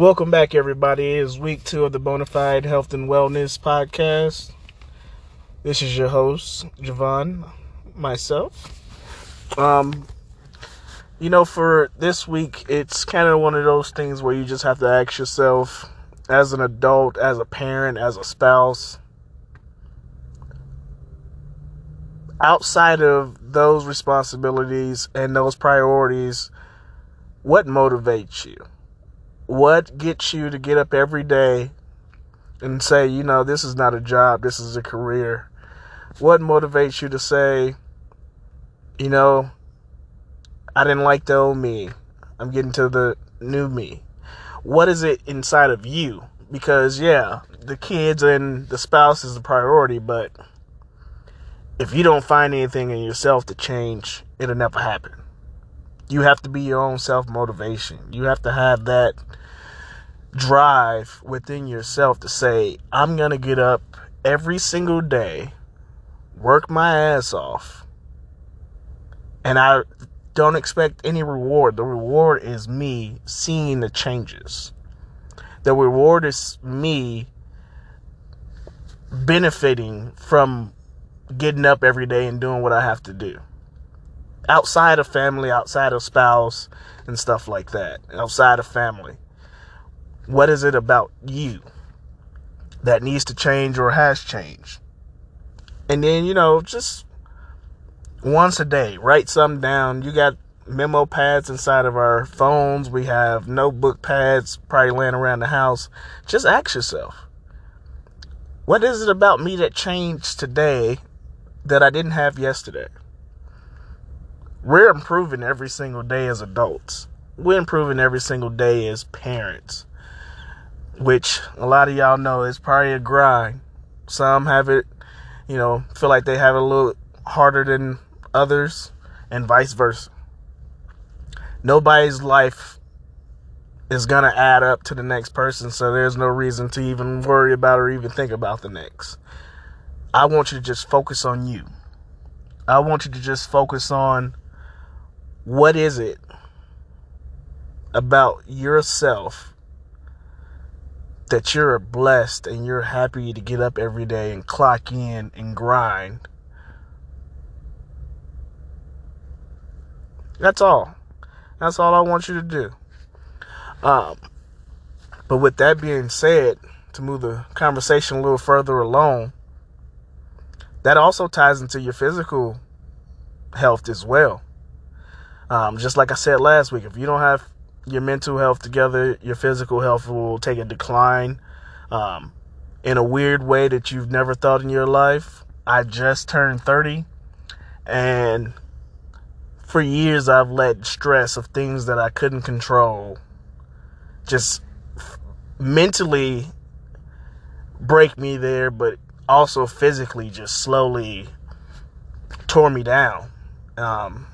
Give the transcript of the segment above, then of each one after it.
Welcome back, everybody. It is week two of the Bonafide Health and Wellness Podcast. This is your host, Javon, myself. Um, you know, for this week, it's kind of one of those things where you just have to ask yourself, as an adult, as a parent, as a spouse, outside of those responsibilities and those priorities, what motivates you? What gets you to get up every day and say, you know, this is not a job, this is a career? What motivates you to say, you know, I didn't like the old me. I'm getting to the new me. What is it inside of you? Because, yeah, the kids and the spouse is the priority, but if you don't find anything in yourself to change, it'll never happen. You have to be your own self motivation. You have to have that drive within yourself to say, I'm going to get up every single day work my ass off, and I don't expect any reward. The reward is me seeing the changes. The reward is me benefiting from getting up every day and doing what I have to do. Outside of family, outside of spouse, and stuff like that. Outside of family. What is it about you that needs to change or has changed? And then, you know, just once a day, write something down. You got memo pads inside of our phones. We have notebook pads probably laying around the house. Just ask yourself, what is it about me that changed today that I didn't have yesterday? We're improving every single day as adults. We're improving every single day as parents, which a lot of y'all know is probably a grind. Some have it you know, feel like they have it a little harder than others, and vice versa. Nobody's life is going to add up to the next person, so there's no reason to even worry about or even think about the next. I want you to just focus on you. I want you to just focus on what is it about yourself that you're blessed and you're happy to get up every day and clock in and grind. That's all. That's all I want you to do. Um, but with that being said, to move the conversation a little further along, that also ties into your physical health as well. Um, just like I said last week, if you don't have your mental health together, your physical health will take a decline um, in a weird way that you've never thought in your life. I just turned 30, and for years I've let stress of things that I couldn't control just mentally break me there, but also physically just slowly tore me down. Um,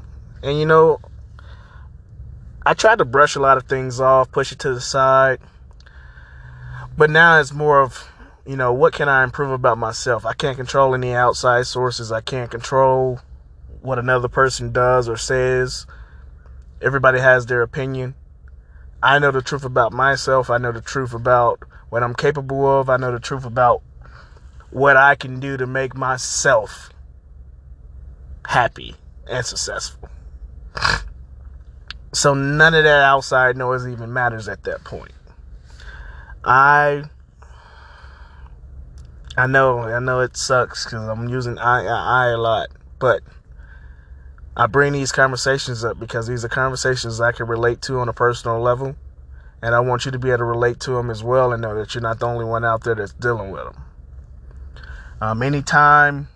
and you know, I tried to brush a lot of things off, push it to the side. But now it's more of, you know, what can I improve about myself? I can't control any outside sources. I can't control what another person does or says. Everybody has their opinion. I know the truth about myself. I know the truth about what I'm capable of. I know the truth about what I can do to make myself happy and successful. So none of that outside noise even matters at that point. I I know I know it sucks because I'm using I, I I a lot, but I bring these conversations up because these are conversations I can relate to on a personal level, and I want you to be able to relate to them as well and know that you're not the only one out there that's dealing with them. Um, anytime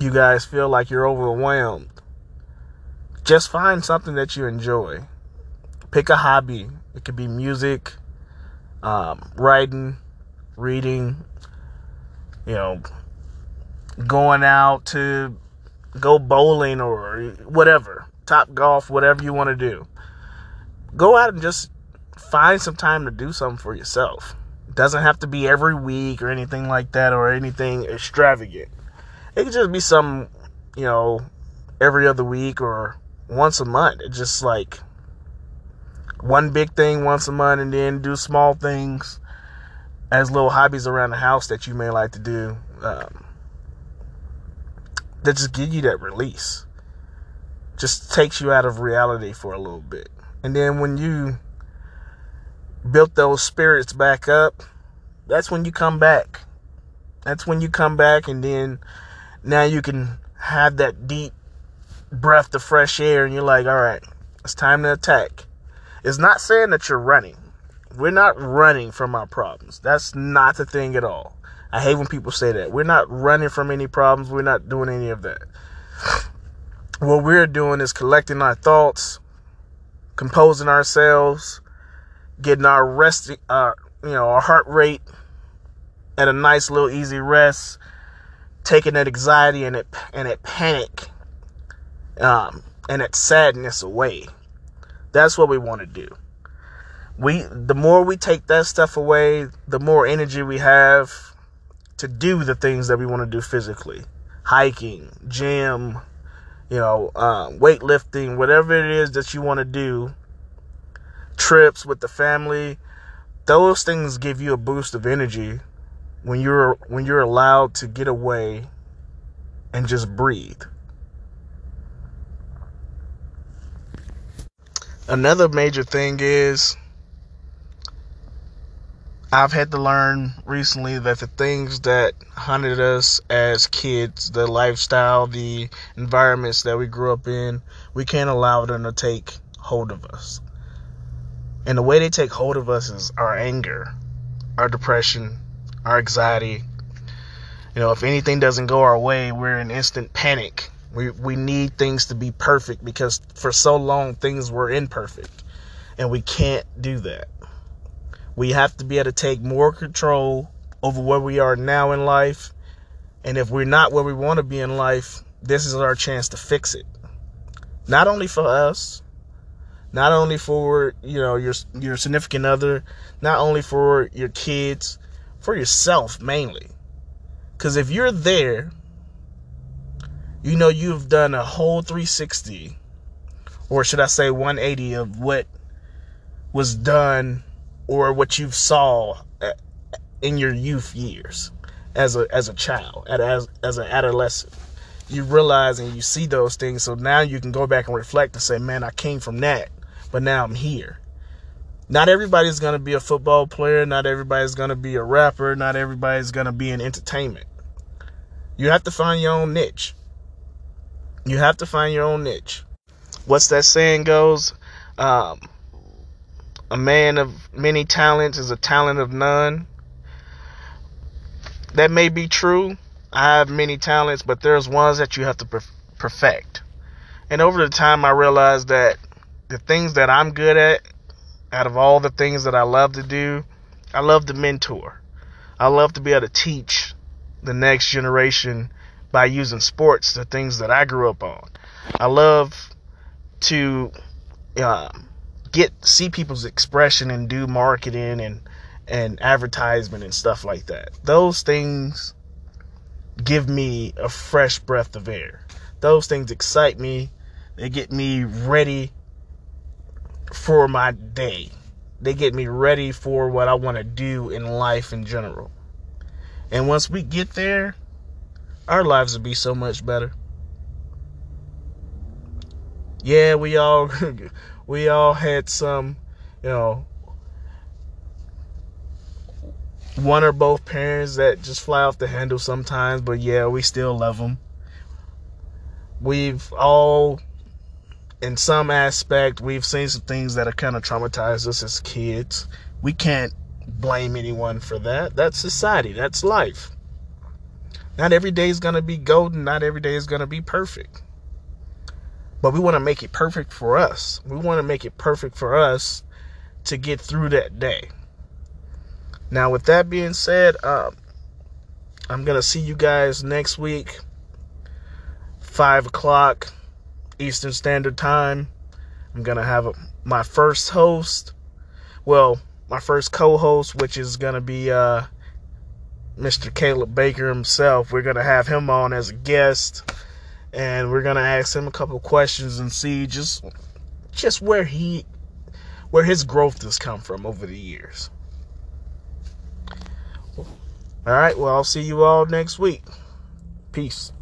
you guys feel like you're overwhelmed just find something that you enjoy. Pick a hobby. It could be music, um, writing, reading, you know, going out to go bowling or whatever, top golf, whatever you want to do. Go out and just find some time to do something for yourself. It doesn't have to be every week or anything like that or anything extravagant. It could just be some, you know, every other week or once a month. It's just like one big thing once a month and then do small things as little hobbies around the house that you may like to do um, that just give you that release. Just takes you out of reality for a little bit. And then when you built those spirits back up that's when you come back. That's when you come back and then now you can have that deep breath of fresh air and you're like all right it's time to attack it's not saying that you're running. We're not running from our problems. That's not the thing at all. I hate when people say that. We're not running from any problems. We're not doing any of that. What we're doing is collecting our thoughts, composing ourselves, getting our rest, uh, you know, our heart rate at a nice little easy rest, taking that anxiety and that and that panic, um, and its sadness away. That's what we want to do. We the more we take that stuff away, the more energy we have to do the things that we want to do physically. Hiking, gym, you know, um, weightlifting, whatever it is that you want to do, trips with the family, those things give you a boost of energy when you're when you're allowed to get away and just breathe. Another major thing is I've had to learn recently that the things that haunted us as kids, the lifestyle, the environments that we grew up in, we can't allow them to take hold of us. And the way they take hold of us is our anger, our depression, our anxiety. You know, if anything doesn't go our way, we're in instant panic we we need things to be perfect because for so long things were imperfect. And we can't do that. We have to be able to take more control over where we are now in life. And if we're not where we want to be in life, this is our chance to fix it. Not only for us, not only for, you know, your your significant other, not only for your kids, for yourself mainly. Cuz if you're there you know you've done a whole 360 or should I say 180 of what was done or what you saw uh, in your youth years as a as a child as as an adolescent. You realize and you see those things so now you can go back and reflect and say man I came from that but now I'm here. Not everybody's going to be a football player not everybody's going to be a rapper not everybody's going to be in entertainment. You have to find your own niche you have to find your own niche. What's that saying goes? Um, a man of many talents is a talent of none. That may be true. I have many talents, but there's ones that you have to perfect. And over the time, I realized that the things that I'm good at, out of all the things that I love to do, I love to mentor. I love to be able to teach the next generation by using sports, the things that I grew up on. I love to uh, get see people's expression and do marketing and and advertisement and stuff like that. Those things give me a fresh breath of air. Those things excite me. They get me ready for my day. They get me ready for what I want to do in life in general. And once we get there, our lives would be so much better. Yeah, we all we all had some, you know, one or both parents that just fly off the handle sometimes, but yeah, we still love them. We've all in some aspect we've seen some things that have kind of traumatized us as kids. We can't blame anyone for that. That's society. That's life. Not every day is going to be golden. Not every day is going to be perfect. But we want to make it perfect for us. We want to make it perfect for us to get through that day. Now, with that being said, um, I'm going to see you guys next week, 5 o'clock Eastern Standard Time. I'm going to have a, my first host. Well, my first co host, which is going to be uh, Mr. Caleb Baker himself. We're going to have him on as a guest and we're going to ask him a couple questions and see just just where he where his growth has come from over the years. All right, well, I'll see you all next week. Peace.